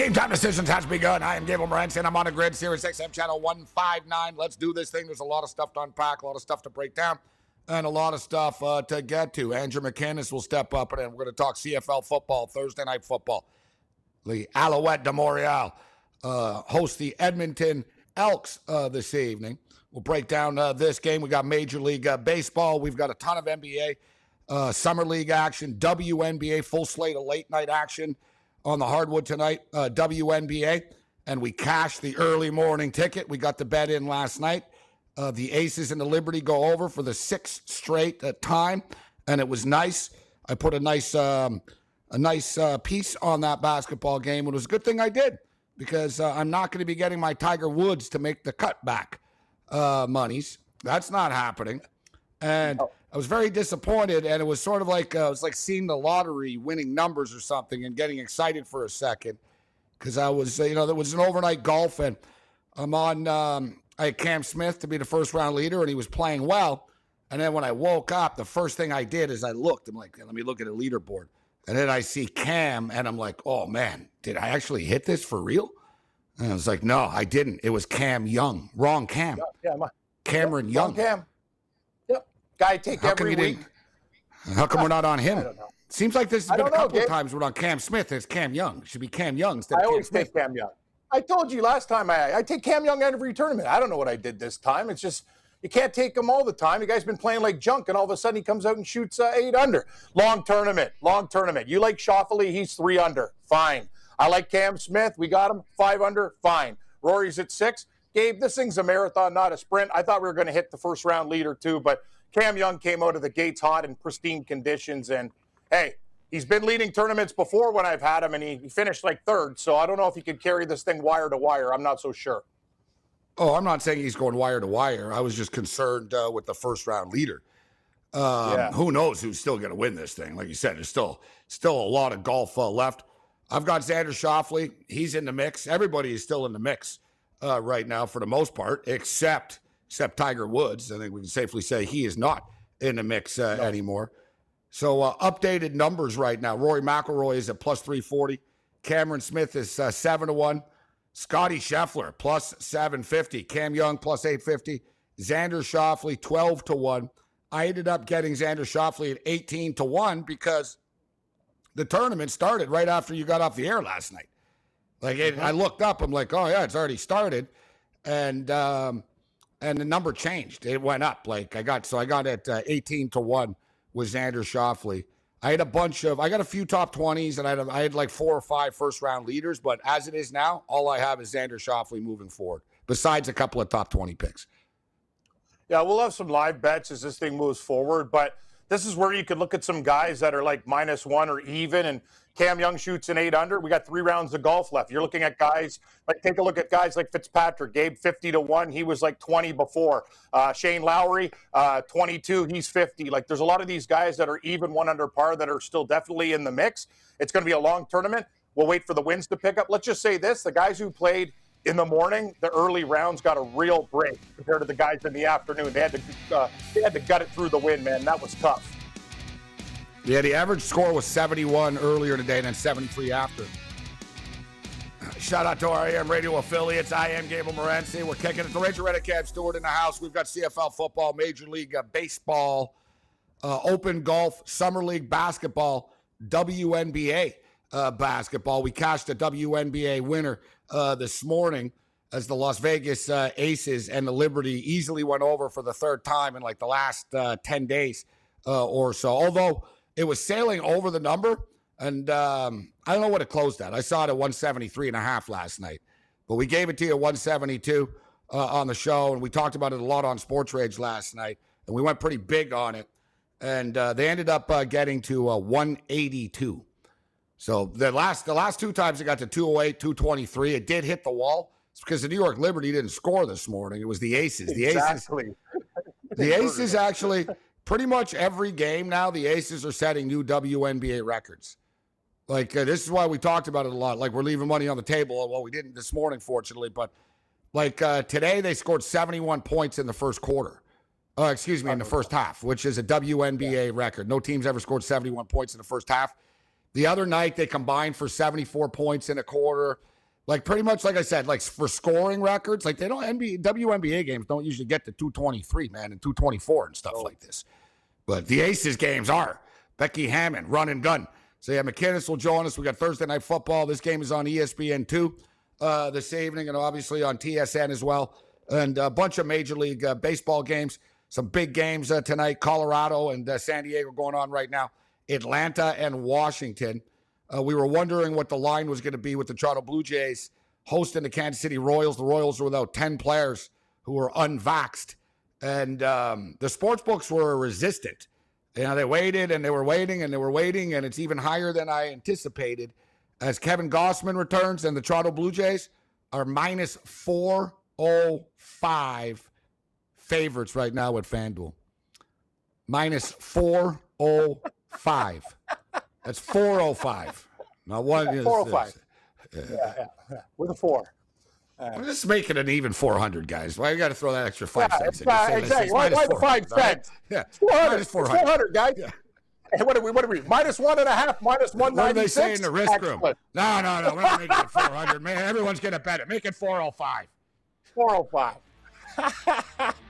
Game time decisions has begun. I am Gabriel Morency. And I'm on a grid, Sirius XM channel 159. Let's do this thing. There's a lot of stuff to unpack, a lot of stuff to break down, and a lot of stuff uh, to get to. Andrew McKinnis will step up, and we're going to talk CFL football, Thursday night football. The Alouette de Montreal uh, host the Edmonton Elks uh, this evening. We'll break down uh, this game. We got Major League uh, Baseball. We've got a ton of NBA, uh, Summer League action, WNBA, full slate of late night action on the hardwood tonight, uh, WNBA, and we cashed the early morning ticket. We got the bet in last night. Uh, the Aces and the Liberty go over for the sixth straight uh, time, and it was nice. I put a nice, um, a nice uh, piece on that basketball game. It was a good thing I did because uh, I'm not going to be getting my Tiger Woods to make the cutback uh, monies. That's not happening, and. Oh. I was very disappointed, and it was sort of like uh, it was like seeing the lottery, winning numbers or something, and getting excited for a second because I was, uh, you know, there was an overnight golf, and I'm on. Um, I had Cam Smith to be the first round leader, and he was playing well. And then when I woke up, the first thing I did is I looked. I'm like, let me look at a leaderboard, and then I see Cam, and I'm like, oh man, did I actually hit this for real? And I was like, no, I didn't. It was Cam Young, wrong Cam. Yeah, yeah Cameron yeah, Young. Cam. Guy take How every come week. How come we're not on him? I don't know. Seems like this has been a know, couple of times we're on Cam Smith. It's Cam Young. It should be Cam Young instead I of Cam always Smith. take Cam Young. I told you last time I, I take Cam Young out every tournament. I don't know what I did this time. It's just you can't take him all the time. The guy's been playing like junk, and all of a sudden he comes out and shoots uh, eight under. Long tournament, long tournament. You like Schauffele? He's three under. Fine. I like Cam Smith. We got him five under. Fine. Rory's at six. Gabe, this thing's a marathon, not a sprint. I thought we were going to hit the first round leader too, but Cam Young came out of the gates hot in pristine conditions, and hey, he's been leading tournaments before when I've had him, and he, he finished like third. So I don't know if he could carry this thing wire to wire. I'm not so sure. Oh, I'm not saying he's going wire to wire. I was just concerned uh, with the first round leader. Um, Yeah. Who knows who's still going to win this thing? Like you said, there's still still a lot of golf uh, left. I've got Xander Schauffele. He's in the mix. Everybody is still in the mix uh, right now for the most part, except except Tiger Woods. I think we can safely say he is not in the mix uh, anymore. So uh, updated numbers right now. Rory McIlroy is at plus 340. Cameron Smith is uh, 7 to 1. Scotty Scheffler plus 750. Cam Young plus 850. Xander Schauffele 12 to 1. I ended up getting Xander Schauffele at 18 to 1 because the tournament started right after you got off the air last night. Like it, I looked up, I'm like, oh yeah, it's already started, and um, and the number changed. It went up. Like I got so I got at uh, 18 to one with Xander Schauffele. I had a bunch of I got a few top 20s, and I had, I had like four or five first round leaders. But as it is now, all I have is Xander Schauffele moving forward. Besides a couple of top 20 picks. Yeah, we'll have some live bets as this thing moves forward. But This is where you could look at some guys that are like minus one or even, and Cam Young shoots an eight under. We got three rounds of golf left. You're looking at guys like take a look at guys like Fitzpatrick, Gabe 50 to one. He was like 20 before. Uh, Shane Lowry, uh, 22. He's 50. Like there's a lot of these guys that are even one under par that are still definitely in the mix. It's going to be a long tournament. We'll wait for the wins to pick up. Let's just say this: the guys who played in the morning, the early rounds got a real break compared to the guys in the afternoon. They had to uh, they had to gut it through the wind, man. That was tough. Yeah, the average score was 71 earlier today and then 73 after. Shout out to our AM radio affiliates. I am Gabriel Morency. We're kicking it. The Ranger Redicab Stewart in the house. We've got CFL football, Major League uh, Baseball, uh, Open Golf, Summer League Basketball, WNBA uh, basketball. We cashed a WNBA winner uh, this morning as the Las Vegas uh, Aces and the Liberty easily went over for the third time in like the last uh, 10 days or so. Although it was sailing over the number, and um, I don't know what it closed at. I saw it at 173 and a half last night, but we gave it to you 172 uh, on the show, and we talked about it a lot on Sports Rage last night, and we went pretty big on it. And uh, they ended up uh, getting to 182. So the last the last two times it got to 208, 223, it did hit the wall. It's because the New York Liberty didn't score this morning. It was the Aces. The exactly. Aces. the Aces actually pretty much every game now. The Aces are setting new WNBA records. Like uh, this is why we talked about it a lot. Like we're leaving money on the table. Well, we didn't this morning, fortunately, but like uh, today they scored 71 points in the first quarter. Uh, excuse me, in the first half, which is a WNBA yeah. record. No teams ever scored 71 points in the first half. The other night they combined for 74 points in a quarter. Like pretty much like I said, like for scoring records, like they don't NBA WNBA games don't usually get to 223, man, and 224 and stuff oh. like this. But the Aces games are. Becky Hammon, run and gun. So yeah, McKinnis will join us. We got Thursday night football. This game is on ESPN two uh, this evening, and obviously on TSN as well. And a bunch of Major League uh, Baseball games. Some big games uh, tonight. Colorado and uh, San Diego going on right now. Atlanta and Washington. Uh, we were wondering what the line was going to be with the Toronto Blue Jays hosting the Kansas City Royals. The Royals are without 10 players who are unvaxxed. And um, the sports books were resistant. You know, they waited and they were waiting and they were waiting, and it's even higher than I anticipated. As Kevin Gausman returns and the Toronto Blue Jays are minus 405 favorites right now at FanDuel. Minus 405. That's 405. Now, one is 405. Yeah, yeah, yeah, with a four. Uh, I'm just making an even 400, guys. Why you got to throw that extra five yeah, cents? Uh, exactly. Why, why the five cents? Right? Yeah, 400. 400. 400, guys. Yeah. What are we? What are we? Minus one and a half, minus one ninety six. What are they saying in the risk Excellent. room? No, no, no. We're not making it 400, man. Everyone's going to bet it. Make it 405. 405.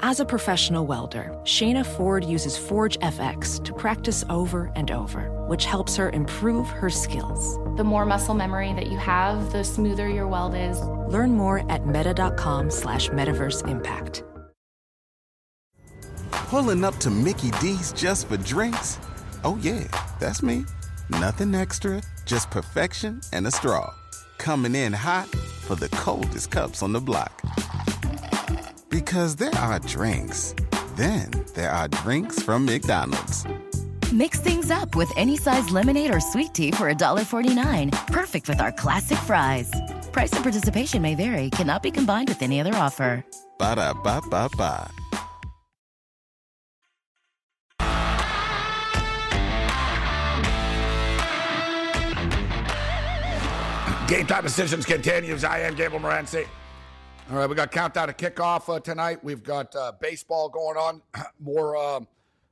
As a professional welder, Shayna Ford uses Forge FX to practice over and over, which helps her improve her skills. The more muscle memory that you have, the smoother your weld is. Learn more at meta.com slash metaverse impact. Pulling up to Mickey D's just for drinks? Oh yeah, that's me. Nothing extra, just perfection and a straw. Coming in hot for the coldest cups on the block. Because there are drinks. Then there are drinks from McDonald's. Mix things up with any size lemonade or sweet tea for $1.49. Perfect with our classic fries. Price and participation may vary, cannot be combined with any other offer. Ba da ba ba ba. Game time decisions continues. I am Gabriel Morency. All right, we got countdown to kickoff uh, tonight. We've got uh, baseball going on, more uh,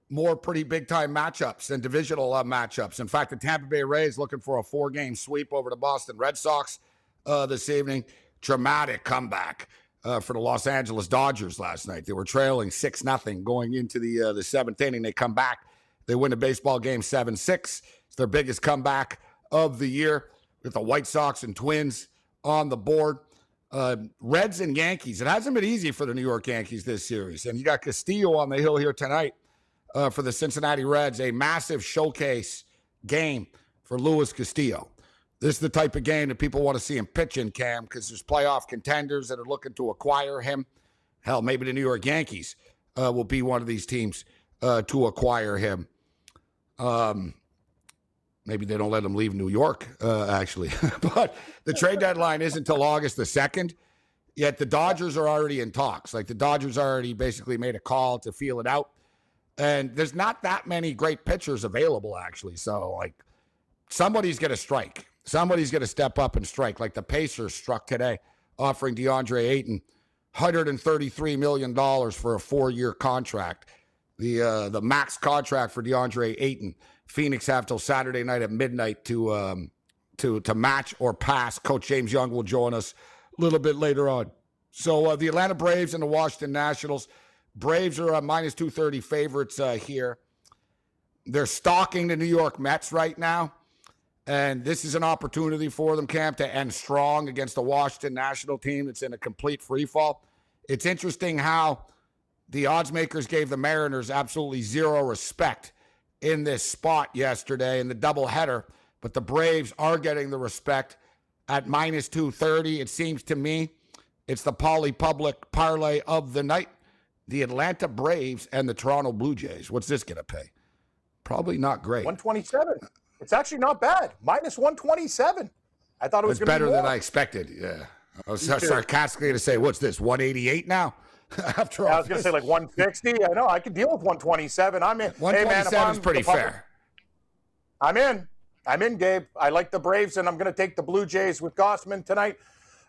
more pretty big time matchups and divisional uh, matchups. In fact, the Tampa Bay Rays looking for a four game sweep over the Boston Red Sox uh, this evening. Dramatic comeback uh, for the Los Angeles Dodgers last night. They were trailing six nothing going into the the seventh inning. They come back, they win the baseball game seven six. It's their biggest comeback of the year with the White Sox and Twins on the board. Uh, Reds and Yankees. It hasn't been easy for the New York Yankees this series. And you got Castillo on the hill here tonight uh, for the Cincinnati Reds, a massive showcase game for Luis Castillo. This is the type of game that people want to see him pitch in, Cam, because there's playoff contenders that are looking to acquire him. Hell, maybe the New York Yankees uh, will be one of these teams uh, to acquire him. Um, maybe they don't let him leave New York, uh, actually. but the trade deadline isn't until August the 2nd. Yet the Dodgers are already in talks. Like the Dodgers already basically made a call to feel it out. And there's not that many great pitchers available, actually. So, like, somebody's going to strike. Somebody's going to step up and strike. Like the Pacers struck today, offering DeAndre Ayton $133 million for a four year contract. The, uh, the max contract for DeAndre Ayton Phoenix have till Saturday night at midnight to um, to to match or pass. Coach James Young will join us a little bit later on. So uh, the Atlanta Braves and the Washington Nationals. Braves are uh, minus two thirty favorites uh, here. They're stalking the New York Mets right now, and this is an opportunity for them, Camp, to end strong against the Washington National team that's in a complete free fall. It's interesting how the odds makers gave the Mariners absolutely zero respect in this spot yesterday in the doubleheader, but the Braves are getting the respect at minus 230. It seems to me it's the Poly Public parlay of the night. The Atlanta Braves and the Toronto Blue Jays. What's this going to pay? Probably not great. 127. It's actually not bad. Minus 127. I thought it was it's better be than I expected. Yeah. I was sarcastically going to say, what's this, 188 now? After all, I was going to say like 160. I know I could deal with 127. I'm in. 127 hey man, is pretty fair. I'm in. I'm in, Gabe. I like the Braves, and I'm going to take the Blue Jays with Gausman tonight.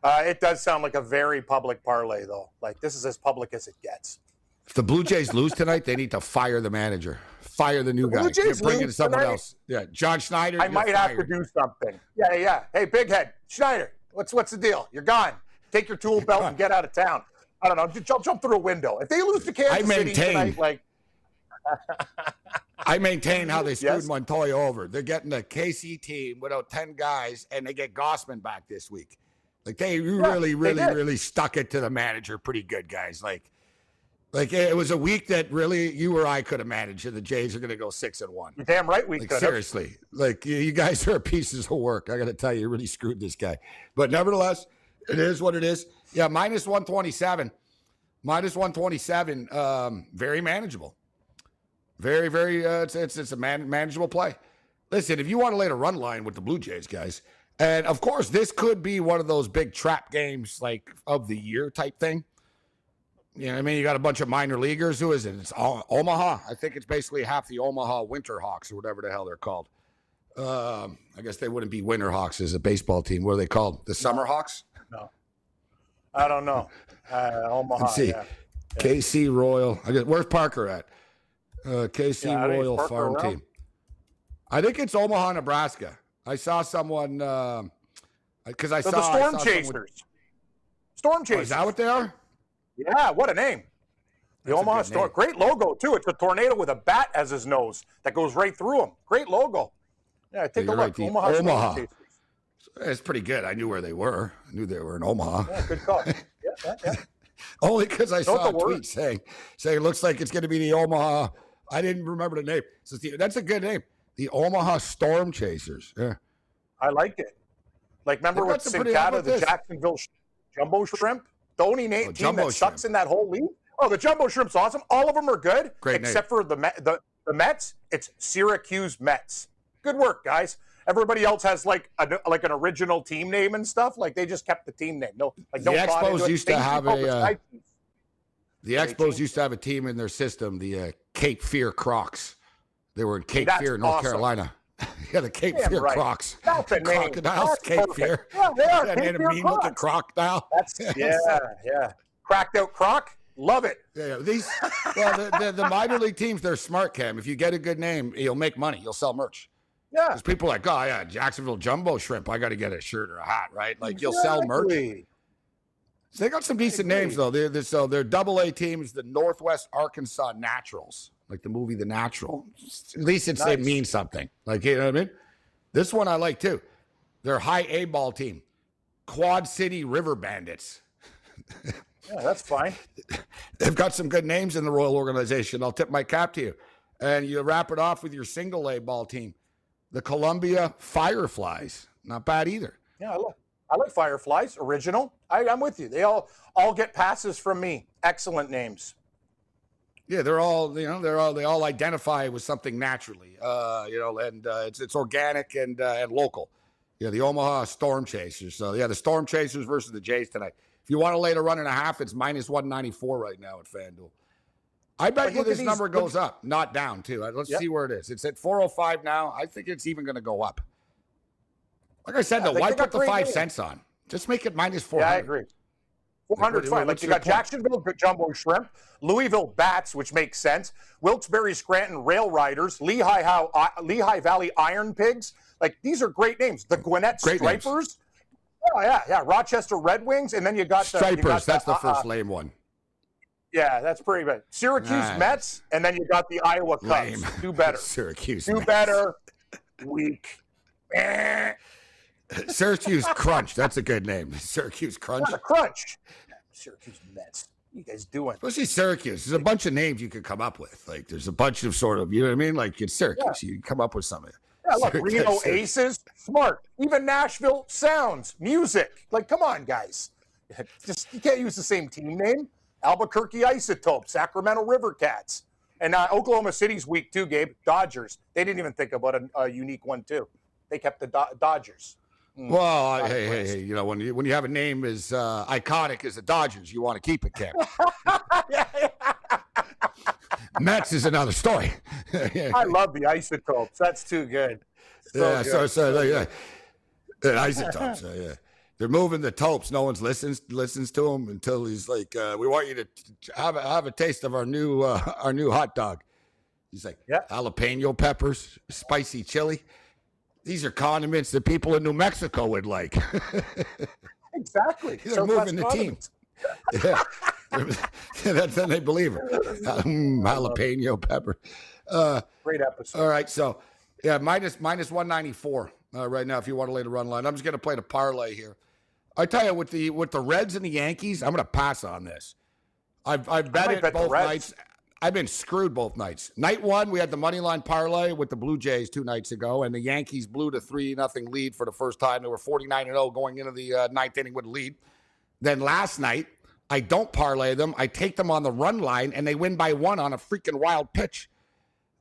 Uh, it does sound like a very public parlay, though. Like this is as public as it gets. If the Blue Jays lose tonight, they need to fire the manager, fire the new the guy, Blue Jays bring in someone tonight, else. Yeah, John Schneider. I might fired. have to do something. Yeah, yeah. Hey, big head, Schneider. What's what's the deal? You're gone. Take your tool belt and get out of town. I don't know, jump, jump through a window. If they lose to Kansas I maintain, City tonight, like. I maintain how they screwed yes. Montoyo over. They're getting a KC team without 10 guys, and they get Gausman back this week. Like, they yeah, really, really, they really stuck it to the manager pretty good, guys. Like, like it was a week that really you or I could have managed, and the Jays are going to go six and one. You're damn right we like, could. Seriously, like you guys are pieces of work. I got to tell you, you really screwed this guy. But nevertheless, it is what it is. Yeah, minus 127. Minus 127. Um, very manageable. Very, very, uh, it's, it's, it's a man, manageable play. Listen, if you want to lay a run line with the Blue Jays, guys, and of course, this could be one of those big trap games, like of the year type thing. You know, I mean, you got a bunch of minor leaguers. Who is it? It's Omaha. I think it's basically half the Omaha Winter Hawks or whatever the hell they're called. Um, I guess they wouldn't be Winter Hawks as a baseball team. What are they called? The Summer Hawks? No. I don't know. Uh, Omaha. Let's see. Yeah. KC Royal. I guess where's Parker at? Uh, KC yeah, Royal Farm around? Team. I think it's Omaha, Nebraska. I saw someone because uh, I so saw the Storm saw Chasers. Someone... Storm Chasers. Oh, is that what they are? Yeah. What a name. The That's Omaha Storm. Great logo too. It's a tornado with a bat as his nose that goes right through him. Great logo. Yeah, take yeah, a look. Right. Omaha. Omaha. It's pretty good. I knew where they were. I knew they were in Omaha. Yeah, good call. yeah, yeah, yeah. Only because I saw a tweet saying, saying it looks like it's going to be the Omaha. I didn't remember the name. So that's a good name. The Omaha Storm Chasers. Yeah. I like it. Like, remember with Sincata, the this? Jacksonville Jumbo Shrimp? The only name, oh, team that shrimp. sucks in that whole league? Oh, the Jumbo Shrimp's awesome. All of them are good, Great except name. for the, the, the Mets. It's Syracuse Mets. Good work, guys. Everybody else has like a, like an original team name and stuff. Like they just kept the team name. No, like the Expos used to have a. Uh, the Expos used to have a team in their system, the uh, Cape Fear Crocs. They were in Cape That's Fear, North awesome. Carolina. Yeah, the Cape Damn Fear right. Crocs. That's the. Crocodiles, That's Cape perfect. Fear. Yeah, they are. Yeah, Cape had a Fear mean looking Crocs. crocodile. That's yeah, yeah. Cracked out croc. Love it. Yeah, these well, the, the, the minor league teams, they're smart, Cam. If you get a good name, you'll make money. You'll sell merch. Yeah. Because people are like, oh yeah, Jacksonville Jumbo Shrimp. I got to get a shirt or a hat, right? Like you'll sell merch. So they got some decent names though. They're, they're so their double A team is the Northwest Arkansas Naturals, like the movie The Natural. At least it's it Nice. means something. Like you know what I mean. This one I like too. Their high A ball team, Quad City River Bandits. Yeah, that's fine. They've got some good names in the Royal Organization. I'll tip my cap to you. And you wrap it off with your single A ball team, the Columbia Fireflies. Not bad either. Yeah, I like, I like Fireflies. Original. I, I'm with you. They all all get passes from me. Excellent names. Yeah, they're all you know. They're all they all identify with something naturally, uh, you know, and uh, it's it's organic and uh, and local. Yeah, the Omaha Storm Chasers. So yeah, the Storm Chasers versus the Jays tonight. If you want to lay the run and a half, it's minus one ninety four right now at FanDuel. I bet Like, you this these- number look- goes up, not down too. Let's Yep. see where it is. It's at four oh five now. I think it's even going to go up. Like I said, Yeah, though, they- why put the great five cents on? Just make it minus four Yeah, I agree. 400 is what- fine. Like you got point? Jacksonville Jumbo Shrimp, Louisville Bats, which makes sense. Wilkes-Barre Scranton Rail Riders, Lehigh, How, uh, Lehigh Valley Iron Pigs. Like these are great names. The Gwinnett Great names. Stripers. Oh yeah, yeah. Rochester Red Wings, and then you got the, you Stripers. got That's the uh, first uh, lame one. Yeah, that's pretty bad. Syracuse. Mets, and then you got the Iowa Cubs. Lame. Do better. Syracuse. Do Mets. better. Weak. Syracuse Crunch. That's a good name. Syracuse Crunch. Not a crunch. Syracuse Mets. What you guys doing? Especially Syracuse. There's a bunch of names you could come up with. Like there's a bunch of sort of, you know what I mean? Like it's Syracuse. You come up with something. Yeah, look, Syracuse. Reno Aces, smart. Even Nashville Sounds, music. Like, come on, guys. Just you can't use the same team name. Albuquerque Isotopes, Sacramento River Cats, and uh, Oklahoma City's week too. Gabe Dodgers. They didn't even think about a, a unique one too. They kept the Do- Dodgers. Well, I, hey, hey, hey, you know, when you when you have a name as uh, iconic as the Dodgers, you want to keep it, Cam. Mets is another story. I love the Isotopes. That's too good. So yeah, good. so so yeah, yeah. isotopes. uh, yeah, they're moving the topes. No one's listens listens to him until he's like, uh, "We want you to have a, have a taste of our new uh, our new hot dog." He's like, Yeah. jalapeno peppers, spicy chili. These are condiments that people in New Mexico would like. exactly. They're Southwest moving the team. yeah, that's then they believe it. Mm, jalapeno pepper. Uh, Great episode. all right, so yeah, minus minus one ninety four uh, right now. If you want to lay the run line, I'm just going to play the parlay here. I tell you, with the with the Reds and the Yankees, I'm going to pass on this. I've I've bet it bet both nights. I've been screwed both nights. Night one, we had the money line parlay with the Blue Jays two nights ago, and the Yankees blew the three nothing lead for the first time. They were 49 and 0 going into the uh, ninth inning with a lead. Then last night, I don't parlay them. I take them on the run line, and they win by one on a freaking wild pitch.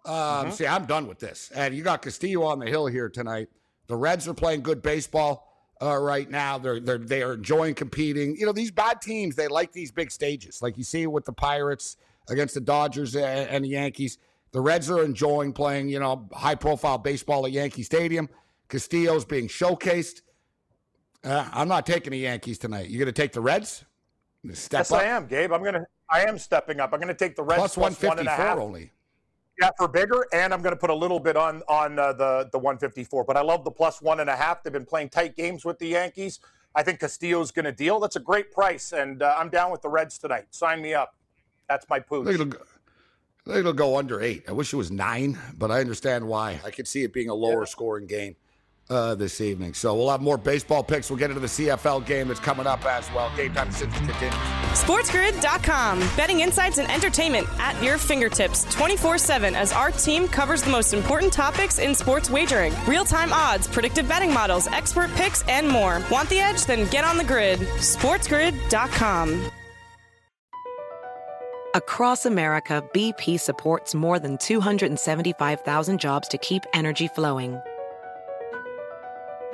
Um, See, I'm done with this. And you got Castillo on the hill here tonight. The Reds are playing good baseball uh, right now. They're they're they are enjoying competing. You know, these bad teams they like these big stages, like you see with the Pirates against the Dodgers and, and the Yankees. The Reds are enjoying playing, you know, high profile baseball at Yankee Stadium. Castillo's being showcased. Uh, I'm not taking the Yankees tonight. You're going to take the Reds? Step Yes, up. I am, Gabe. I'm gonna. I am stepping up. I'm gonna take the Reds Plus plus one 154 half. only. Yeah, for bigger, and I'm going to put a little bit on on uh, the the 154. But I love the plus one and a half. They've been playing tight games with the Yankees. I think Castillo's going to deal. That's a great price, and uh, I'm down with the Reds tonight. Sign me up. That's my pooch. it'll, go, it'll go under eight. I wish it was nine, but I understand why. I could see it being a lower scoring game uh, this evening. So we'll have more baseball picks. We'll get into the CFL game that's coming up as well. Game time decisions continues. SportsGrid.com. Betting insights and entertainment at your fingertips 24 7 as our team covers the most important topics in sports wagering real time odds, predictive betting models, expert picks, and more. Want the edge? Then get on the grid. SportsGrid.com. Across America, BP supports more than 275,000 jobs to keep energy flowing.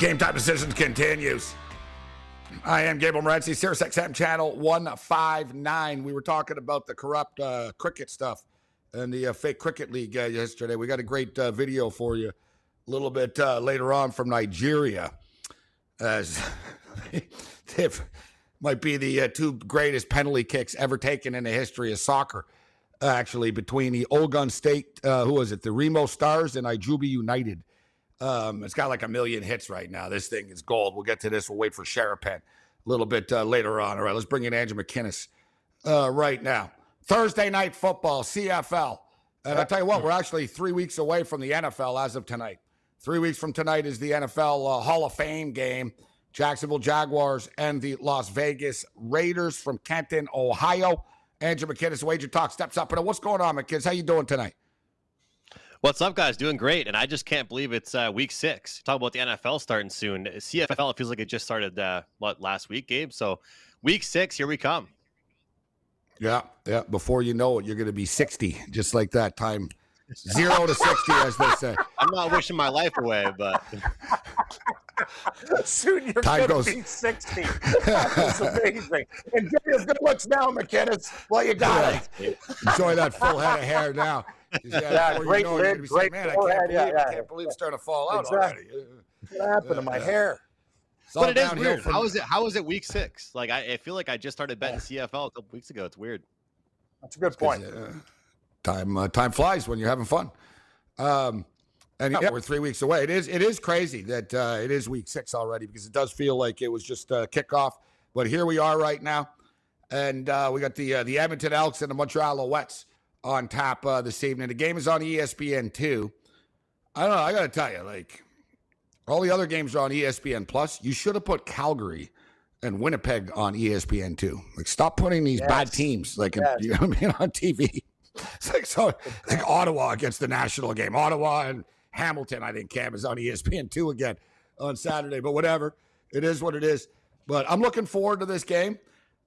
Game Time Decisions continues. I am Gabriel Morency, Sirius XM Channel 159. We were talking about the corrupt uh, cricket stuff and the uh, fake cricket league uh, yesterday. We got a great uh, video for you a little bit uh, later on from Nigeria. As might be the uh, two greatest penalty kicks ever taken in the history of soccer, actually, between the Ogun State, who was it, the Remo Stars and Ijebu United. Um, it's got like a million hits right now. This thing is gold. We'll get to this. We'll wait for Sharapan a little bit uh, later on. All right, let's bring in Andrew McKinnis uh, right now. Thursday night football, CFL. And I tell you what, we're actually three weeks away from the NFL as of tonight. Three weeks from tonight is the NFL uh, Hall of Fame game. Jacksonville Jaguars and the Las Vegas Raiders from Canton, Ohio. Andrew McKinnis, Wager Talk steps up. And what's going on, McKinnis? How you doing tonight? What's up, guys? Doing great, and I just can't believe it's uh, week six. Talk about the NFL starting soon. CFL it feels like it just started uh, what last week, Gabe. So, week six, here we come. Yeah, yeah. Before you know it, you're going to be sixty, just like that. Time zero to sixty, as they say. I'm not wishing my life away, but soon you're going to be sixty. That's amazing. And get your good looks now, McKinnis. Well, you got yeah. it. Enjoy that full head of hair now. Yeah, great you know, lid, great saying, Man, I can't believe, yeah, yeah, I can't believe it's starting to fall out exactly. already. What happened to my hair? But it is weird. How is it? How is it week six? Like I, I feel like I just started betting CFL a couple weeks ago. It's weird. That's a good point. Uh, time uh, time flies when you're having fun. Um, and yeah, we're three weeks away. It is it is crazy that uh, it is week six already because it does feel like it was just a kickoff. But here we are right now, and uh, we got the uh, the Edmonton Elks and the Montreal Alouettes on tap uh, this evening. The game is on ESPN two. I don't know. I got to tell you, like all the other games are on ESPN Plus. You should have put Calgary and Winnipeg on ESPN two. Like, stop putting these yes. bad teams like yes. you know what I mean on TV. It's like so, like Ottawa against the national game. Ottawa and Hamilton, I think Cam is on ESPN two again on Saturday. But whatever, it is what it is. But I'm looking forward to this game.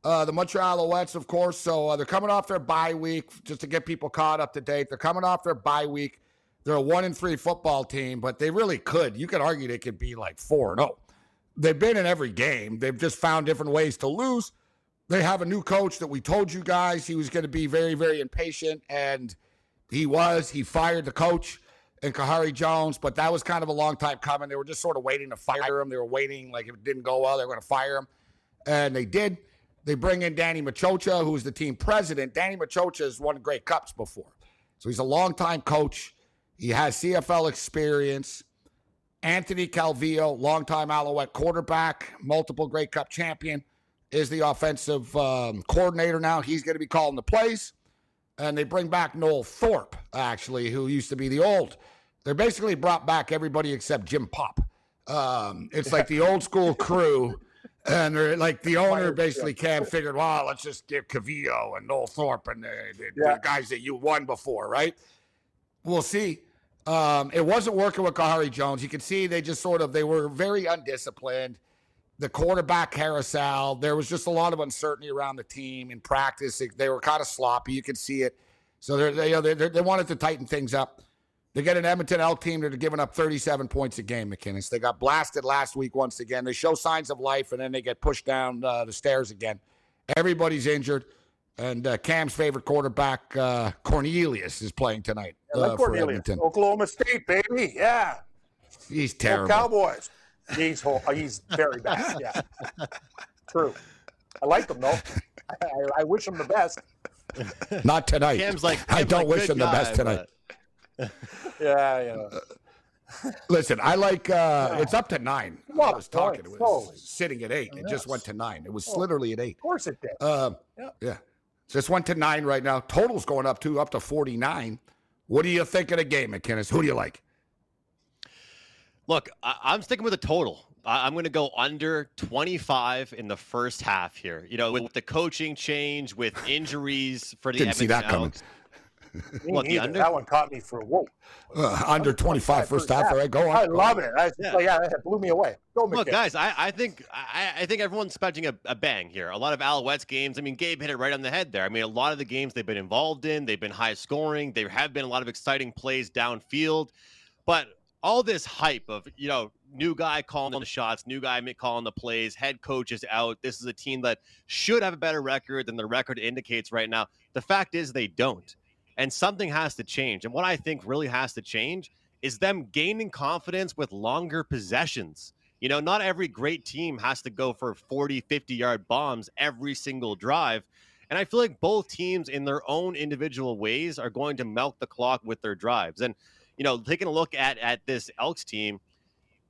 Uh, the Montreal Alouettes, of course. So uh, they're coming off their bye week, just to get people caught up to date. They're coming off their bye week. They're a one and three football team, but they really could. You could argue they could be like four and zero. They've been in every game. They've just found different ways to lose. They have a new coach that we told you guys he was going to be very, very impatient, and he was. He fired the coach and Khari Jones, but that was kind of a long time coming. They were just sort of waiting to fire him. They were waiting, like if it didn't go well, they were going to fire him, and they did. They bring in Danny Maciocia, who's the team president. Danny Maciocia has won Grey Cups before, so he's a longtime coach. He has CFL experience. Anthony Calvillo, longtime Alouette quarterback, multiple Grey Cup champion, is the offensive um, coordinator now. He's going to be calling the plays. And they bring back Noel Thorpe, actually, who used to be the old. They're basically brought back everybody except Jim Popp. Um, it's like the old school crew. And they're like the owner basically can't figure, well, let's just give Calvillo and Noel Thorpe and the, the, yeah. the guys that you won before, right? We'll see. Um, it wasn't working with Khari Jones. You can see they just sort of they were very undisciplined. The quarterback carousel. There was just a lot of uncertainty around the team in practice. They, they were kind of sloppy. You could see it. So they they they wanted to tighten things up. They get an Edmonton Elk team that are giving up 37 points a game, McKinnis. They got blasted last week once again. They show signs of life, and then they get pushed down uh, the stairs again. Everybody's injured, and uh, Cam's favorite quarterback, uh, Cornelius, is playing tonight I like uh, for Edmonton. Oklahoma State, baby. Yeah. He's Go terrible. Cowboys. He's ho- he's very bad. Yeah. True. I like him though. I, I wish him the best. Not tonight. Cam's like, I don't like, wish good him the best tonight. but- Yeah, yeah. Listen, I like. uh It's up to nine. I was talking. It was Holy sitting at eight. It just went to nine. It was Oh. literally at eight. Of course it did. Um, Yeah. yeah. Just went to nine right now. Total's going up to up to forty nine. What do you think of the game, McKinnis? Who do you like? Look, I, I'm sticking with a total. I, I'm going to go under 25 in the first half here. You know, with the coaching change, with injuries for the Didn't see that Edmonton coming. Elks. What, the under? That one caught me for whoa. Uh, under 25 first half. All right, go on. I love on. it. I just, Yeah. yeah. that blew me away. Go, Look, McKinnon. guys, I, I think I, I think everyone's expecting a, a bang here. A lot of Alouettes games. I mean, Gabe hit it right on the head there. I mean, a lot of the games they've been involved in, they've been high scoring. There have been a lot of exciting plays downfield, but all this hype of you know new guy calling the shots, new guy calling the plays, head coach is out. This is a team that should have a better record than the record indicates right now. The fact is they don't, and something has to change. And what I think really has to change is them gaining confidence with longer possessions. You know, not every great team has to go for 40, 50 yard bombs every single drive. And I feel like both teams, in their own individual ways, are going to milk the clock with their drives. And, you know, taking a look at, at this Elks team,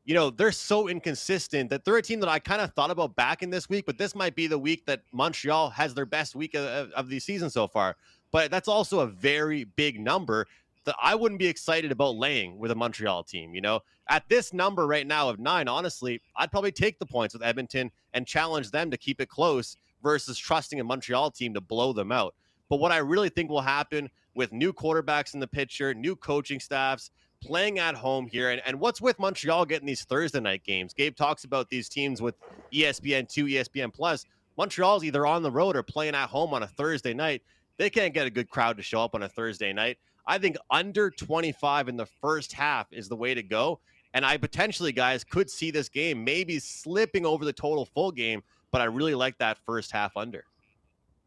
you know, they're so inconsistent that they're a team that I kind of thought about backing this week, but this might be the week that Montreal has their best week of, of the season so far. But that's also a very big number that I wouldn't be excited about laying with a Montreal team. You know, at this number right now of nine, honestly, I'd probably take the points with Edmonton and challenge them to keep it close versus trusting a Montreal team to blow them out. But what I really think will happen with new quarterbacks in the picture, new coaching staffs, playing at home here, and, and what's with Montreal getting these Thursday night games? Gabe talks about these teams with E ESPN2, ESPN Plus. Montreal's either on the road or playing at home on a Thursday night. They can't get a good crowd to show up on a Thursday night. I think under 25 in the first half is the way to go. And I potentially, guys, could see this game maybe slipping over the total full game, but I really like that first half under.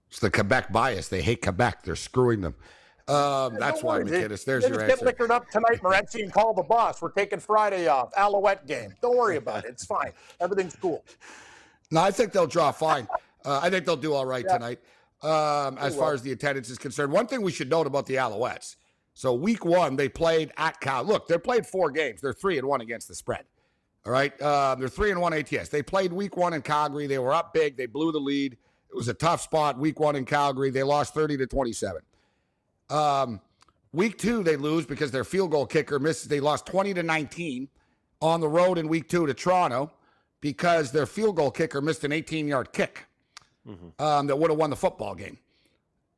It's the Quebec bias. They hate Quebec. They're screwing them. Um, that's why, worry. McKinnis. There's your just get answer. liquored up tonight, Morency, and call the boss. We're taking Friday off. Alouette game. Don't worry about it. It's fine. Everything's cool. No, I think they'll draw fine. Uh, I think they'll do all right Yeah. tonight. Um, as far as the attendance is concerned, one thing we should note about the Alouettes. So week one, they played at Cal. Look, they played four games. They're three and one against the spread. All right, uh, they're three and one ATS. They played week one in Calgary. They were up big. They blew the lead. It was a tough spot. Week one in Calgary, they lost thirty to twenty-seven. Um, week two, they lose because their field goal kicker misses. They lost twenty to nineteen on the road in week two to Toronto because their field goal kicker missed an 18 yard kick um, that would have won the football game.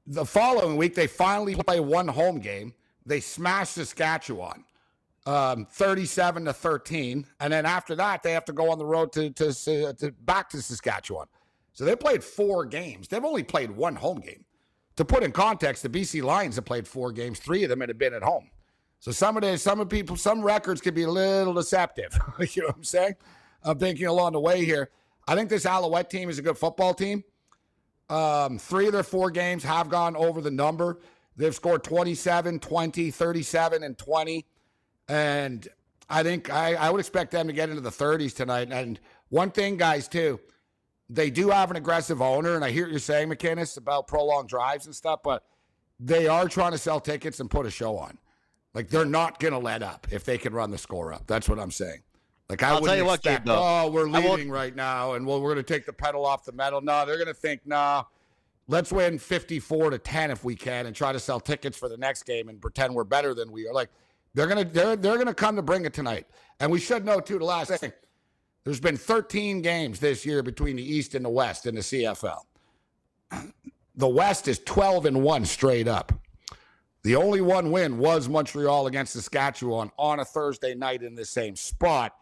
The following week, they finally play one home game. They smash Saskatchewan um, 37 to 13. And then after that, they have to go on the road to, to, to back to Saskatchewan. So they played four games. They've only played one home game. To put in context, the BC Lions have played four games. Three of them had been at home. So some of the some of people, some records can be a little deceptive. you know what I'm saying? I'm thinking along the way here. I think this Alouette team is a good football team. Um, three of their four games have gone over the number. They've scored 27, 20, 37, and 20. And I think I, I would expect them to get into the 30s tonight. And one thing, guys, too, they do have an aggressive owner. And I hear what you're saying, McKinnis, about prolonged drives and stuff, but they are trying to sell tickets and put a show on. Like they're not going to let up if they can run the score up. That's what I'm saying. Like I I'll tell you what, Gabe, though. oh, we're leading right now, and well, we're going to take the pedal off the metal. No, they're going to think, no, let's win 54 to 10 if we can, and try to sell tickets for the next game and pretend we're better than we are. Like they're going to they're they're going to come to bring it tonight. And we should know too. The last thing, there's been 13 games this year between the East and the West in the CFL. The West is 12 and one straight up. The only one win was Montreal against Saskatchewan on a Thursday night in the same spot.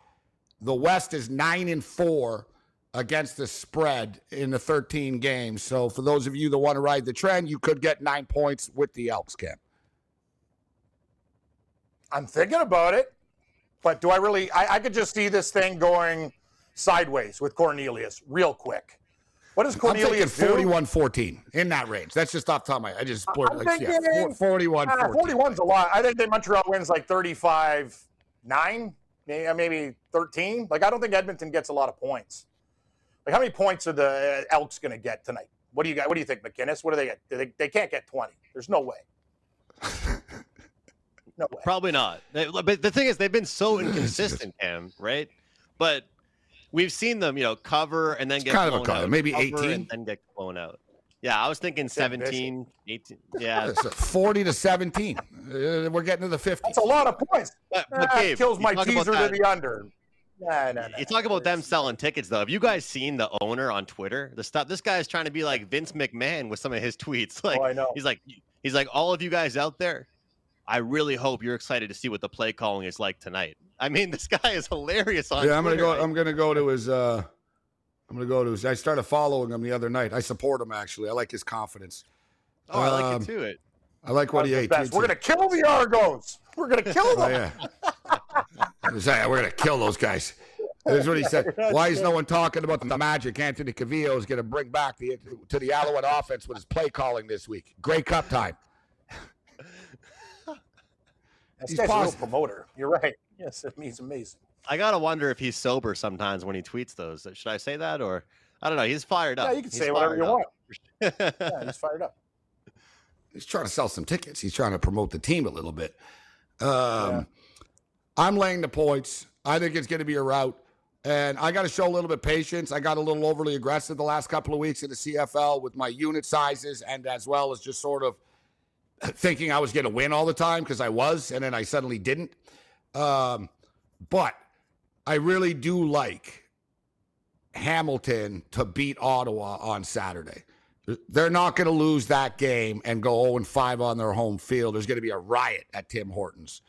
The West is nine and four against the spread in the 13 games. So for those of you that want to ride the trend, you could get nine points with the Elks camp. I'm thinking about it, but do I really? I, I could just see this thing going sideways with Cornelius real quick. What does Cornelius I'm 41 14 in that range. That's just off the top of my head. I just split I'm like, thinking, yeah, 41 uh, 14. 41's a lot. I think that Montreal wins like 35 9, maybe, maybe 13. Like, I don't think Edmonton gets a lot of points. Like, how many points are the uh, Elks going to get tonight? What do you got? What do you think, McKinnis? What do they get? They, they can't get 20. There's no way. no way. Probably not. They- But the thing is, they've been so inconsistent, Cam, right? But we've seen them, you know, cover and then It's get kind of a cover. out. Maybe cover 18? and then get blown out. Yeah, I was thinking 17, 18. Yeah. It's a 40 to 17. Uh, we're getting to the 50s. That's a lot of points. But, but Ah, Gabe, kills my teaser to the under. Nah, nah, nah. You talk about them selling tickets though. Have you guys seen the owner on Twitter? The stuff this guy is trying to be like Vince McMahon with some of his tweets. Like Oh, I know. he's like he's like all of you guys out there. I really hope you're excited to see what the play calling is like tonight. I mean, this guy is hilarious on. Yeah, I'm gonna go. I'm gonna go to his. uh I'm gonna go to his. I started following him the other night. I support him actually. I like his confidence. Oh, I like Um, it too. It. I like what That's he ate. best. We're going to kill the Argos. We're going to kill Oh them. yeah. He's like, We're gonna kill those guys. That's what he said. Why is no one talking about the magic Anthony Calvillo is going to bring back the, to the Alouette offense with his play calling this week? Grey Cup time. This He's a real promoter. You're right. Yes, he's amazing. I gotta wonder if he's sober sometimes when he tweets those. Should I say that or I don't know? He's fired up. Yeah, you can He's say whatever you up. want. Yeah, he's fired up. He's trying to sell some tickets. He's trying to promote the team a little bit. Um, I'm laying the points. I think it's going to be a rout. And I got to show a little bit of patience. I got a little overly aggressive the last couple of weeks in the CFL with my unit sizes and as well as just sort of thinking I was going to win all the time because I was, and then I suddenly didn't. Um, but I really do like Hamilton to beat Ottawa on Saturday. They're not going to lose that game and go 0 5 on their home field. There's going to be a riot at Tim Hortons.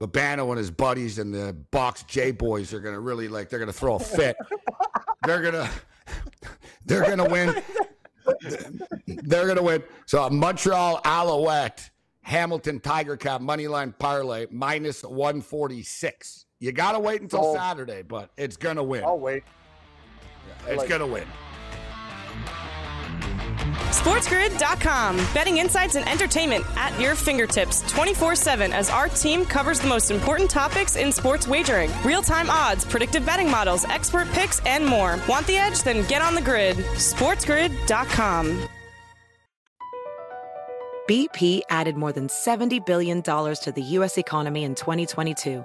Babano and his buddies and the Box J boys are going to really like, they're going to throw a fit. they're going to, they're going to win. They're going to win. So Montreal Alouette, Hamilton Tiger Cat moneyline parlay minus 146. You got to wait until Oh. Saturday, but it's going to win. I'll wait. it's like going to win. SportsGrid.com. Betting insights and entertainment at your fingertips 24 7 as our team covers the most important topics in sports wagering real time odds, predictive betting models, expert picks, and more. Want the edge? Then get on the grid. SportsGrid.com. BP added more than $70 billion to the U.S. economy in 2022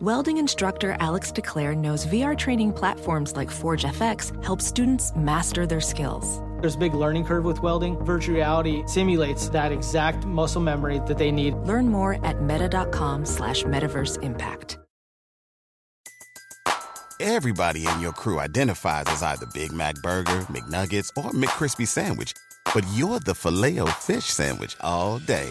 Welding instructor Alex DeClaire knows VR training platforms like Forge FX help students master their skills. There's a big learning curve with welding. Virtual reality simulates that exact muscle memory that they need. Learn more at meta.com slash metaverse impact. Everybody in your crew identifies as either Big Mac Burger, McNuggets, or McCrispy Sandwich. But you're the Filet-O-Fish Sandwich all day.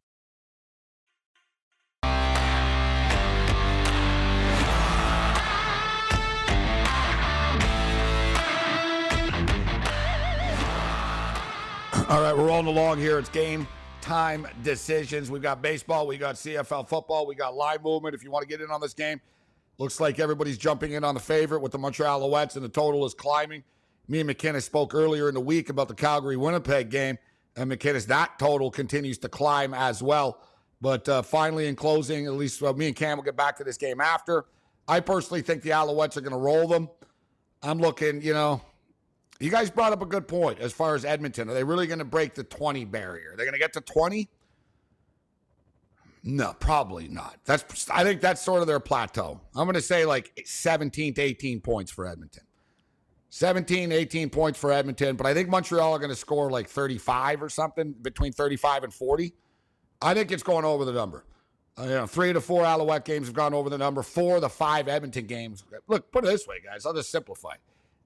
All right, we're rolling along here. It's game time decisions. We've got baseball, we got CFL football, we got live movement. If you want to get in on this game, looks like everybody's jumping in on the favorite with the Montreal Alouettes, and the total is climbing. Me and McKinnis spoke earlier in the week about the Calgary Winnipeg game, and McKinnis, that total continues to climb as well. But uh, finally, in closing, at least uh, me and Cam will get back to this game after. I personally think the Alouettes are going to roll them. I'm looking, you know, you guys brought up a good point as far as Edmonton. Are they really going to break the 20 barrier? They're going to get to 20? No, probably not. That's I think that's sort of their plateau. I'm going to say like 17 to 18 points for Edmonton. 17, 18 points for Edmonton, but I think Montreal are going to score like 35 or something, between 35 and 40. I think it's going over the number. Uh, you know, three of the four Alouette games have gone over the number. Four of the five Edmonton games. Look, put it this way, guys. I'll just simplify.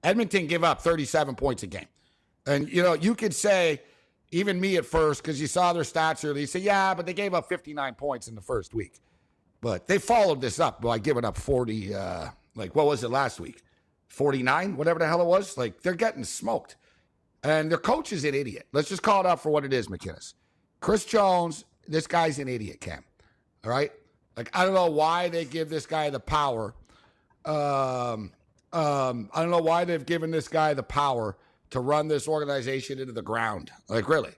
Edmonton give up 37 points a game. And, you know, you could say, even me at first, because you saw their stats earlier, you say, yeah, but they gave up 59 points in the first week. But they followed this up by giving up 40, uh, like, what was it last week? 49, whatever the hell it was. Like, they're getting smoked. And their coach is an idiot. Let's just call it out for what it is, McKinnis. Chris Jones, this guy's an idiot, Cam. All right? Like, I don't know why they give this guy the power. Um, um, I don't know why they've given this guy the power to run this organization into the ground. Like, really.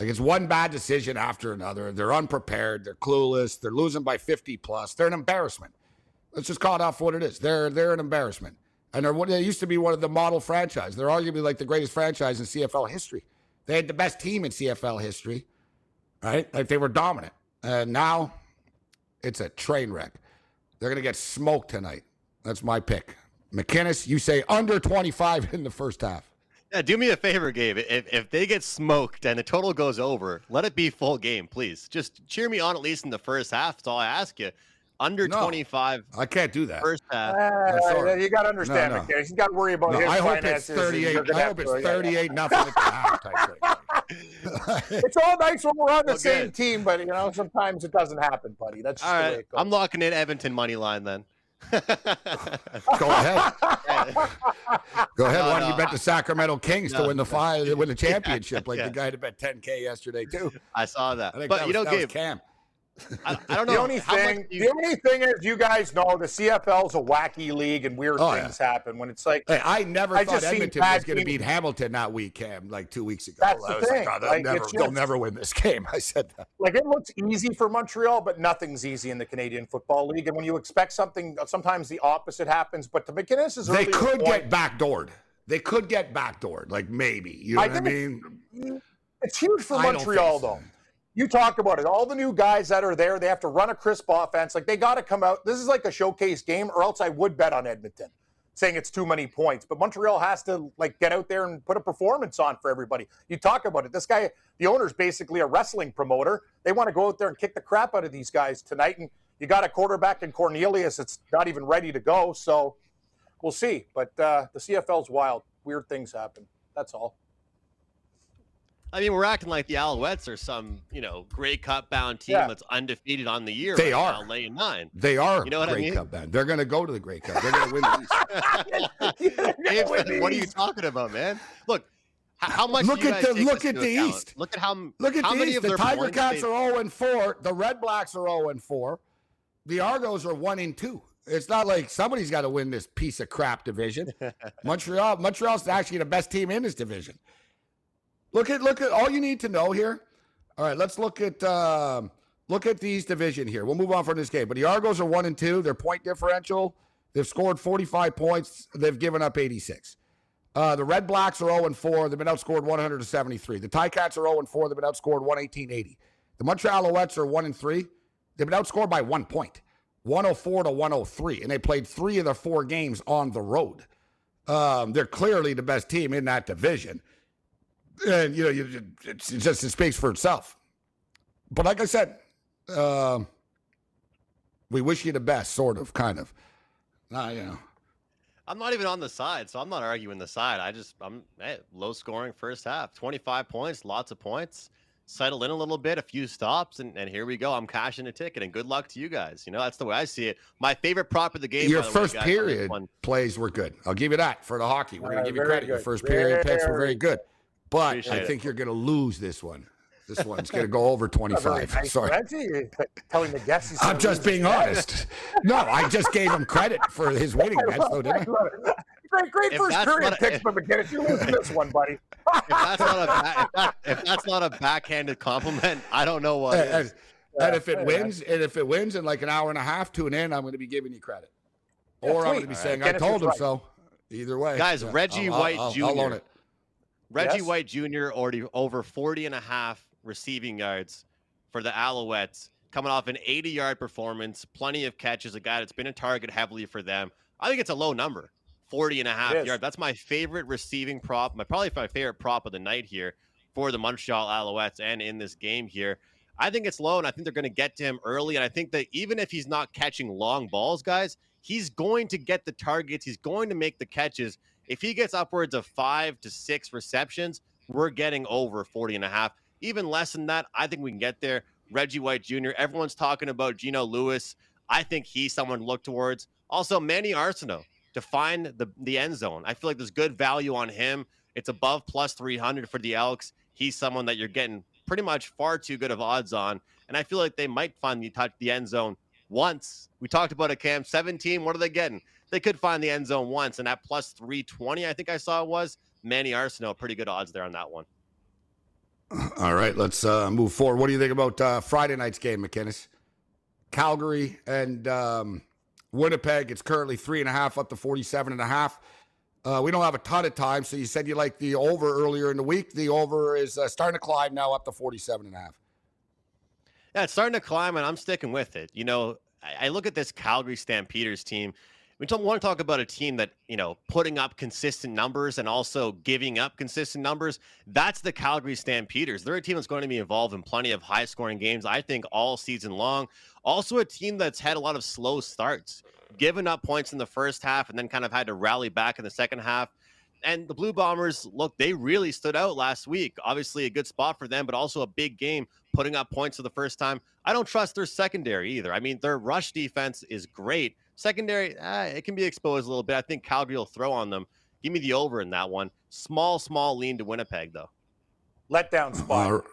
Like, it's one bad decision after another. They're unprepared. They're clueless. They're losing by 50 plus. They're an embarrassment. Let's just call it out for what it is. They're, they're an embarrassment. And they're, they used to be one of the model franchise. They're arguably like the greatest franchise in CFL history. They had the best team in CFL history, right? Like they were dominant. And now it's a train wreck. They're going to get smoked tonight. That's my pick. McKinnis, you say under 25 in the first half. Yeah, do me a favor, Gabe. If, if they get smoked and the total goes over, let it be full game, please. Just cheer me on at least in the first half. That's all I ask you. Under No, 25 I can't do that. first half. Uh, sorry. you got to understand, No, no. McKinnon. He's got to worry about No, his I hope it's finances. and 38. I hope it's to- yeah, yeah. 38 nothing at the half type thing. It's all nice when we're on the Well, same good. team, but you know sometimes it doesn't happen, buddy. That's just All the way right. it goes. I'm locking in Edmonton money line then. Go ahead. Go ahead. No, Why don't you bet the Sacramento Kings to win the five, win the championship, like yeah. the guy that bet 10K yesterday too? I saw that. I But that you was, know, was Gabe, Cam. I, I don't know. The only thing, you- the only thing is, you guys know the CFL's a wacky league, and weird Oh, yeah. things happen when it's like Hey, I never I thought just seen Edmonton was going to beat Hamilton that week, Cam, like two weeks ago. That's I the was thing. like, oh, they'll, Like, never, it's they'll never win this game. I said that. like it looks easy for Montreal, but nothing's easy in the Canadian Football League. And when you expect something, sometimes the opposite happens. But to McKinnis is They could get backdoored. They could get backdoored, like maybe. You know I what I mean? It's huge for I Montreal, so. though. You talk about it. All the new guys that are there, they have to run a crisp offense. Like they got to come out. This is like a showcase game, or else I would bet on Edmonton, saying it's too many points. But Montreal has to like get out there and put a performance on for everybody. You talk about it. This guy, the owner's basically a wrestling promoter. They want to go out there and kick the crap out of these guys tonight. And you got a quarterback in Cornelius that's not even ready to go. So we'll see. But uh, the CFL's wild. Weird things happen. That's all. I mean, we're acting like the Alouettes are some, you know, Grey Cup bound team Yeah. that's undefeated on the year. They right are. now, laying nine. They are You know what I mean? Cup band. They're going to go to the Grey Cup. They're going to win the East. Gabe, what are you talking about, man? Look, h- how much? Look do you at guys the- look at the account? East. Look at how Look at how the many East. of The Tiger Cats are 0 and 4. The Red Blacks are 0 and 4. The Argos are 1 and 2. It's not like somebody's got to win this piece of crap division. Montreal, Montreal's actually the best team in this division. Look at look at all you need to know here. All right, let's look at um, look at these division here. We'll move on from this game. But the Argos are one and two. Their point differential, they've scored 45 points. They've given up 86. Uh, the Red Blacks are 0 and 4. They've been outscored 100 to 73. The Ticats are 0 and 4. They've been outscored 118-80. The Montreal Alouettes are 1 and 3. They've been outscored by one point, 104 to 103. And they played three of the four games on the road. Um, they're clearly the best team in that division. And, you know, you, it's, it just it speaks for itself. But like I said, um, we wish you the best, sort of, kind of. Uh, you know. I'm not even on the side, so I'm not arguing the side. I just I'm hey, low scoring first half, 25 points, lots of points. Settle in a little bit, a few stops, and, and here we go. I'm cashing a ticket, and good luck to you guys. You know that's the way I see it. My favorite prop of the game. Your by the way, first guys, period plays were good. I'll give you that for the hockey. We're going Uh, to give you very credit. Your good. first period picks were Very very good. But I Appreciate it. think you're going to lose this one. This one's going to go over Not very 25. nice, Sorry. Francie. You're telling the guests he's I'm just being his honest. No, I just gave him credit for his winning bets, though, didn't I? love it. Great, great If first that's period what- picks, but McGinnis, you're losing this one, buddy. If that's not a if, that, if that's not a backhanded compliment, I don't know what And, is. and- and if it Yeah. wins, and if it wins in like an hour and a half, tune in. I'm going to be giving you credit, Yeah, or I'm going to be All saying right. I Dennis told him right. so. Either way, Guys, Yeah, Reggie I'll- I'll- White I'll, Jr. I'll own it. Reggie Yes. White Jr. already over 40 and a half receiving yards for the Alouettes coming off an 80 yard performance, plenty of catches, a guy that's been a target heavily for them. I think it's a low number, 40 and a half yards. That's my favorite receiving prop, my probably my favorite prop of the night here for the Montreal Alouettes and in this game here. I think it's low, and I think they're going to get to him early. And I think that even if he's not catching long balls, guys, he's going to get the targets. He's going to make the catches. If he gets upwards of five to six receptions, we're getting over 40 and a half. Even less than that, I think we can get there. Reggie White Jr., everyone's talking about Geno Lewis. I think he's someone to look towards. Also, Manny Arceneaux to find the, the end zone. I feel like there's good value on him. It's above plus 300 for the Elks. He's someone that you're getting pretty much far too good of odds on. And I feel like they might find the touch the end zone once. We talked about a Cam 17. What are they getting? They could find the end zone once, and at plus 320, I think I saw it was Manny Arceneaux. Pretty good odds there on that one. All right, let's uh, move forward. What do you think about uh, Friday night's game, McKinnis? Calgary and um, Winnipeg. It's currently three and a half up to 47 and a half. Uh, we don't have a ton of time, so you said you like the over earlier in the week. The over is uh, starting to climb now up to 47 and a half. Yeah, it's starting to climb, and I'm sticking with it. You know, I, I look at this Calgary Stampeders team. We want to talk about a team that, you know, putting up consistent numbers and also giving up consistent numbers. That's the Calgary Stampeders. They're a team that's going to be involved in plenty of high scoring games, I think, all season long. Also, a team that's had a lot of slow starts given up points in the first half and then kind of had to rally back in the second half. And the Blue Bombers, look, they really stood out last week. Obviously, a good spot for them, but also a big game, putting up points for the first time. I don't trust their secondary either. I mean, their rush defense is great. Secondary, eh, it can be exposed a little bit. I think Calgary will throw on them. Give me the over in that one. Small, small lean to Winnipeg, though. Letdown spot.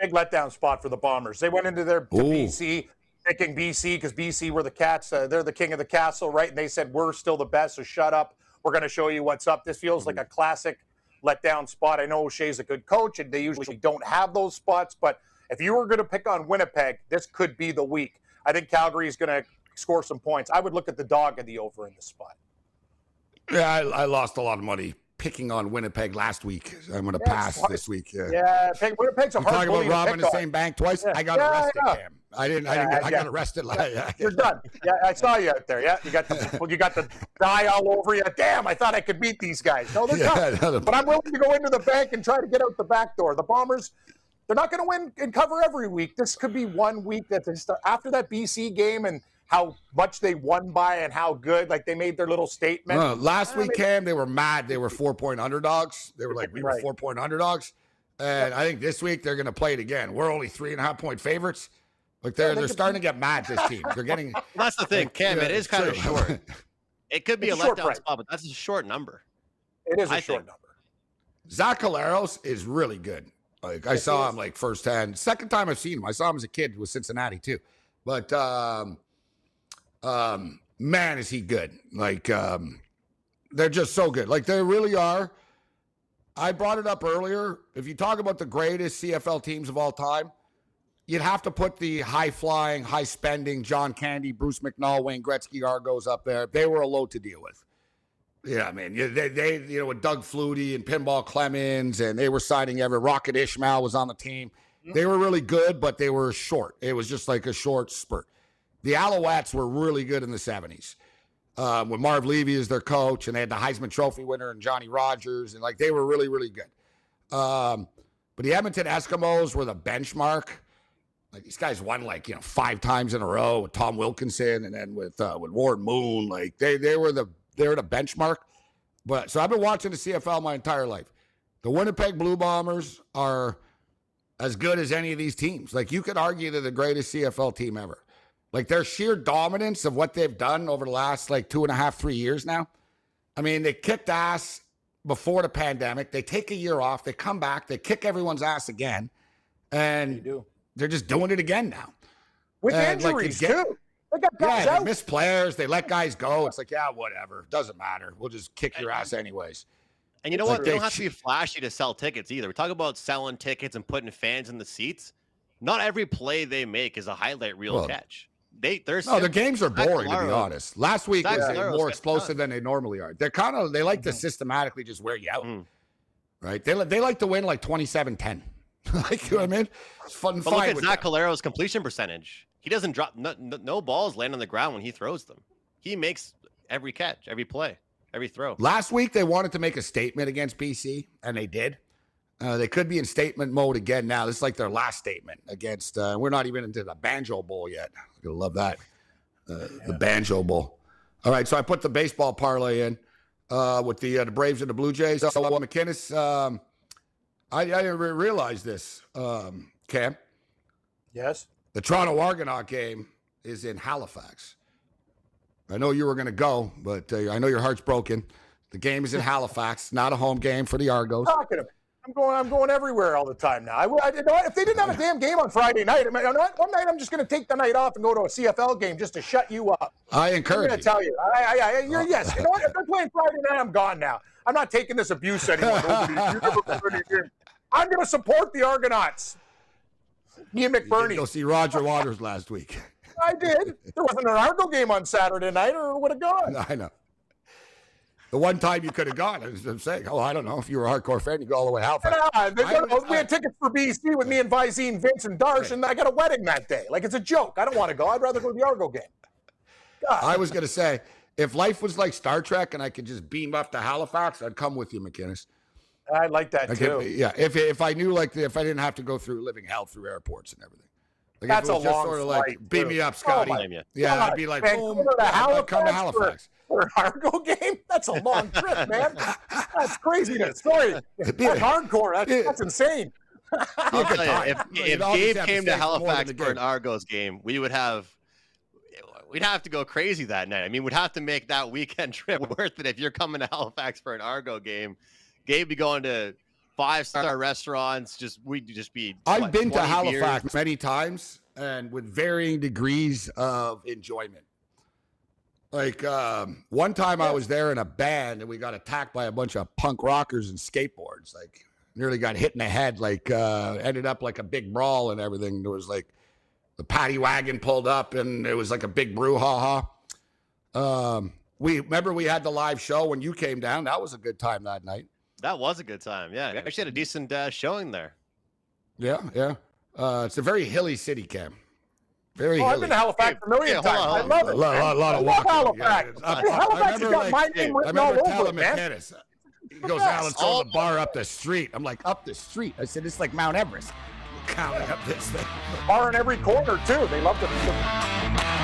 Big letdown spot for the Bombers. They went into their to BC picking BC because BC were the cats. Uh, they're the king of the castle, right? And they said we're still the best, so shut up. We're going to show you what's up. This feels like a classic letdown spot. I know O'Shea's a good coach, and they usually don't have those spots. But if you were going to pick on Winnipeg, this could be the week. I think Calgary is going to score some points. I would look at the dog and the over in this spot. Yeah, I, I lost a lot of money picking on Winnipeg last week. I'm going to yeah, pass this week. Yeah, yeah Winnipeg's a hard talking about robbing the same bank twice. Yeah. I got yeah, arrested, Cam. I didn't. I, didn't get, I got arrested. You're done. Yeah, I saw you out there. Yeah, you got the well, you got the dye all over you. Damn, I thought I could beat these guys. No, they're yeah, no, but I'm willing to go into the bank and try to get out the back door. The Bombers. They're not going to win and cover every week. This could be one week that they start after that BC game and how much they won by and how good. Like they made their little statement. Uh, last week, Cam, they were mad. They were four point underdogs. They were like, we right. were four point underdogs. And I think this week they're going to play it again. We're only three and a half point favorites. Like they're they're starting to get mad. This team. They're getting. Well, that's the thing, Cam. Yeah, it is kind true. of short. It could be it's a letdown right. spot, but that's a short number. It is a I short think. number. Zach Collaros is really good. Like I saw him like firsthand. Second time I've seen him. I saw him as a kid with Cincinnati too. But um, um, man, is he good. Like, um, they're just so good. Like, they really are. I brought it up earlier. If you talk about the greatest CFL teams of all time, you'd have to put the high flying, high spending John Candy, Bruce McNall, Wayne Gretzky Argos up there. They were a load to deal with. Yeah, I mean, they, they, you know, with Doug Flutie and Pinball Clemens, and they were signing every Rocket Ismail was on the team. They were really good, but they were short. It was just like a short spurt the Alouettes were really good in the 70s. Um, with Marv Levy is their coach, and they had the Heisman Trophy winner and Johnny Rodgers, and like they were really, really good. Um, but the Edmonton Eskimos were the benchmark. Like these guys won like you know five times in a row with Tom Wilkinson, and then with uh, with Warren Moon. Like they they were the they were the benchmark. But so I've been watching the CFL my entire life. The Winnipeg Blue Bombers are as good as any of these teams. Like you could argue they're the greatest CFL team ever. Like their sheer dominance of what they've done over the last like two and a half, three years now. I mean, they kicked ass before the pandemic. They take a year off. They come back. They kick everyone's ass again, and do. they're just doing it again now. With and injuries like, get, too. They got guys yeah, out. they miss players. They let guys go. It's like, yeah, whatever. Doesn't matter. We'll just kick your ass anyways. And you know what? Like they don't have to be flashy to sell tickets either. We talk about selling tickets and putting fans in the seats. Not every play they make is a highlight reel well, catch they they're no, the games are boring to be honest. Last week was more explosive than they normally are. They're kind of they like mm-hmm. to systematically just wear you out, mm. right? They they like to win like 27-10. like, you know what I mean? It's fun. But look at Zach. Collaros' completion percentage. He doesn't drop no, no, no balls land on the ground when he throws them. He makes every catch, every play, every throw. Last week they wanted to make a statement against BC, and they did. Uh, they could be in statement mode again now. This is like their last statement against. Uh, we're not even into the Banjo Bowl yet. You'll love that, uh, the Banjo Bowl. All right, so I put the baseball parlay in uh, with the uh, the Braves and the Blue Jays. So uh, McKinnis, um, I, I didn't re- realize this, um, Cam. Yes. The Toronto Argonaut game is in Halifax. I know you were going to go, but uh, I know your heart's broken. The game is in Halifax, not a home game for the Argos. Talking about. I'm going. I'm going everywhere all the time now. I, I, you know what? if they didn't have a damn game on Friday night, I mean, you know what? one night I'm just going to take the night off and go to a CFL game just to shut you up. I encourage. I'm going you. to tell you. I, I, I, you're, oh. yes. You know what? If they're playing Friday night, I'm gone now. I'm not taking this abuse anymore. Nobody- you never go to any game. I'm going to support the Argonauts. Me and You'll see Roger Waters last week. I did. There wasn't an Argo game on Saturday night, or would have gone. I know. The one time you could have gone, I was I'm saying, oh, I don't know. If you were a hardcore fan, you go all the way. Yeah, they- I was- we had tickets for BC with me and Visine, Vince, and Darsh, and I got a wedding that day. Like it's a joke. I don't want to go. I'd rather go to the Argo game. God. I was going to say, if life was like Star Trek and I could just beam up to Halifax, I'd come with you, McInnes. I like that I too. yeah, if if I knew like if I didn't have to go through living hell through airports and everything. Like That's if it a was just long sort of like flight, beam me up, Oh, Scotty. my- yeah, God, I'd be like, boom, to I'd come to Halifax Halifax. For, for an Argo game? That's a long trip, man. That's craziness. Sorry. Be That's hardcore. That's, Yeah. that's insane. I'll tell you, if, if Gabe came to stay for more than Halifax for an. Argos game, we would have we'd have to go crazy that night. I mean, we'd have to make that weekend trip worth it if you're coming to Halifax for an Argo game. Gabe be going to five star restaurants. Just we'd just be. I've what, been to Halifax beers? many times and with varying degrees of enjoyment. Like um, one time I was there in a band and we got attacked by a bunch of punk rockers and skateboards. Like nearly got hit in the head. Like uh, ended up like a big brawl and everything. There was like the paddy wagon pulled up and it was like a big brouhaha. Um, we remember we had the live show when you came down. That was a good time that night. That was a good time. Yeah, we actually had a decent uh, showing there. Yeah, yeah. Uh, it's a very hilly city, Cam. Very Oh, hilly. I've been to Halifax a million Yeah, times. on, I hold on. love it. A lot, lot, lot of love walking. Halifax. it's- I I- I Halifax has remember, got like, my name I written all over it, man. McKinnis. He goes, Yes. Alan, throw the bar up the street. I'm like, up the street. I said, it's like Mount Everest. Counting up this thing. Bar in every corner, too. They love to.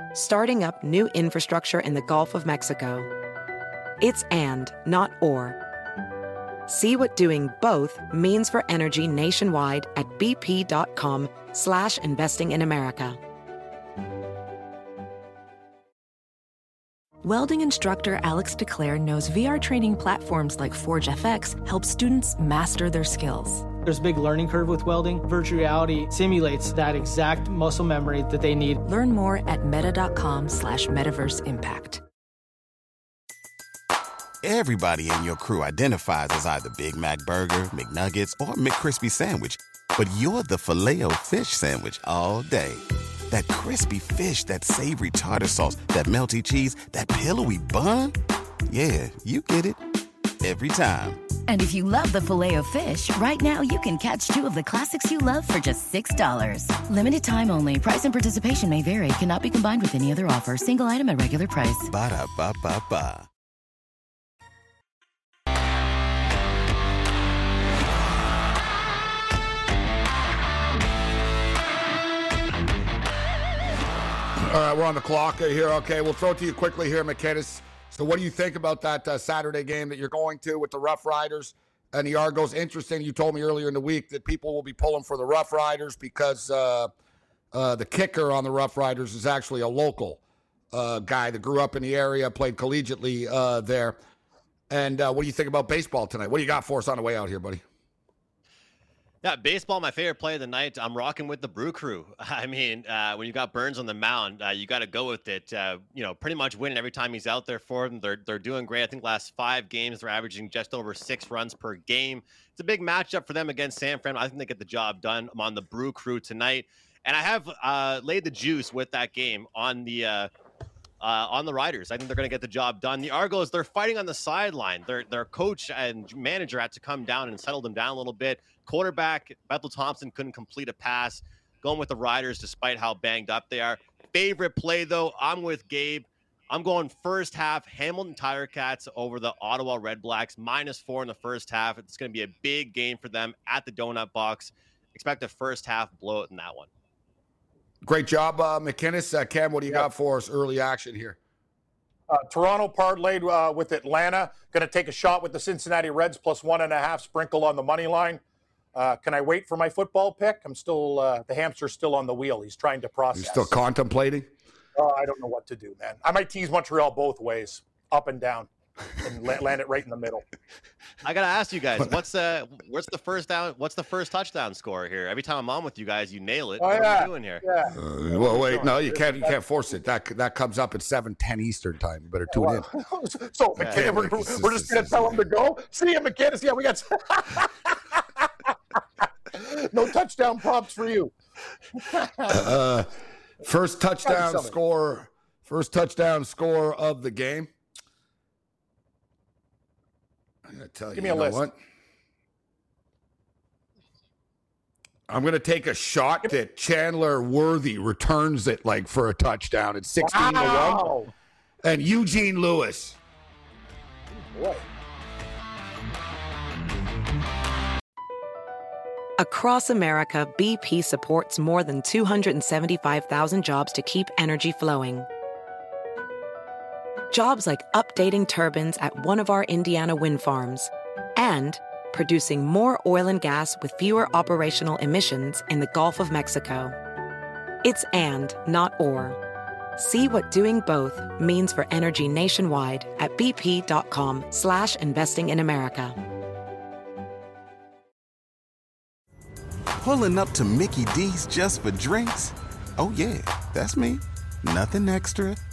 starting up new infrastructure in the Gulf of Mexico. It's and, not or. See what doing both means for energy nationwide at bp.com slash investing in America. Welding instructor Alex DeClaire knows VR training platforms like Forge FX help students master their skills. There's a big learning curve with welding. Virtual reality simulates that exact muscle memory that they need. Learn more at meta.com slash metaverse impact. Everybody in your crew identifies as either Big Mac Burger, McNuggets, or McCrispy Sandwich. But you're the filet fish Sandwich all day. That crispy fish, that savory tartar sauce, that melty cheese, that pillowy bun. Yeah, you get it. Every time. And if you love the filet of fish, right now you can catch two of the classics you love for just $6. Limited time only. Price and participation may vary. Cannot be combined with any other offer. Single item at regular price. Ba-da-ba-ba-ba. All right, we're on the clock here. Okay, we'll throw it to you quickly here, McKinnis. So, what do you think about that uh, Saturday game that you're going to with the Rough Riders and the Argos? Interesting. You told me earlier in the week that people will be pulling for the Rough Riders because uh, uh, the kicker on the Rough Riders is actually a local uh, guy that grew up in the area, played collegiately uh, there. And uh, what do you think about baseball tonight? What do you got for us on the way out here, buddy? Yeah, baseball, my favorite play of the night. I'm rocking with the Brew Crew. I mean, uh, when you got Burnes on the mound, uh, you got to go with it. Uh, you know, pretty much winning every time he's out there for them. They're they're doing great. I think last five games they're averaging just over six runs per game. It's a big matchup for them against San Fran. I think they get the job done. I'm on the Brew Crew tonight, and I have uh, laid the juice with that game on the uh, on the Riders. I think they're going to get the job done. The Argos, they're fighting on the sideline. Their their coach and manager had to come down and settle them down a little bit. Quarterback Bethel Thompson couldn't complete a pass. Going with the Riders despite how banged up they are. Favorite play though, I'm with Gabe. I'm going first half Hamilton Tiger Cats over the Ottawa Red Blacks minus four in the first half. It's going to be a big game for them at the donut box. Expect a first half blowout in that one. Great job, uh, McKinnis. Uh, Cam, what do you got for us? Early action here. Uh, Toronto parlayed uh, with Atlanta. Going to take a shot with the Cincinnati Reds plus one and a half sprinkle on the money line. Uh, can I wait for my football pick? I'm still uh, the hamster's still on the wheel. He's trying to process. You're still contemplating. Oh, I don't know what to do, man. I might tease Montreal both ways, up and down, and land it right in the middle. I gotta ask you guys, what's uh, what's the first down? What's the first touchdown score here? Every time I'm on with you guys, you nail it. Oh, what yeah. are we doing here? Yeah. Uh, well, wait, no, you can't. You can't force it. That that comes up at seven ten Eastern time. You better tune in. so McKinnon, we're, we're just going to tell him to go. See you, McKinnon. Yeah, we got no touchdown props for you. Uh, first touchdown score. First touchdown score of the game. I'm gonna tell you. Give me you a know list. What? I'm gonna take a shot that Chandler Worthy returns it like for a touchdown. at 16 to one. And Eugene Lewis. Boy. Across America, BP supports more than 275,000 jobs to keep energy flowing. Jobs like updating turbines at one of our Indiana wind farms and producing more oil and gas with fewer operational emissions in the Gulf of Mexico. It's and, not or. See what doing both means for energy nationwide at bp.com slash investing in America. Pulling up to Mickey D's just for drinks? Oh, yeah, that's me. Nothing extra,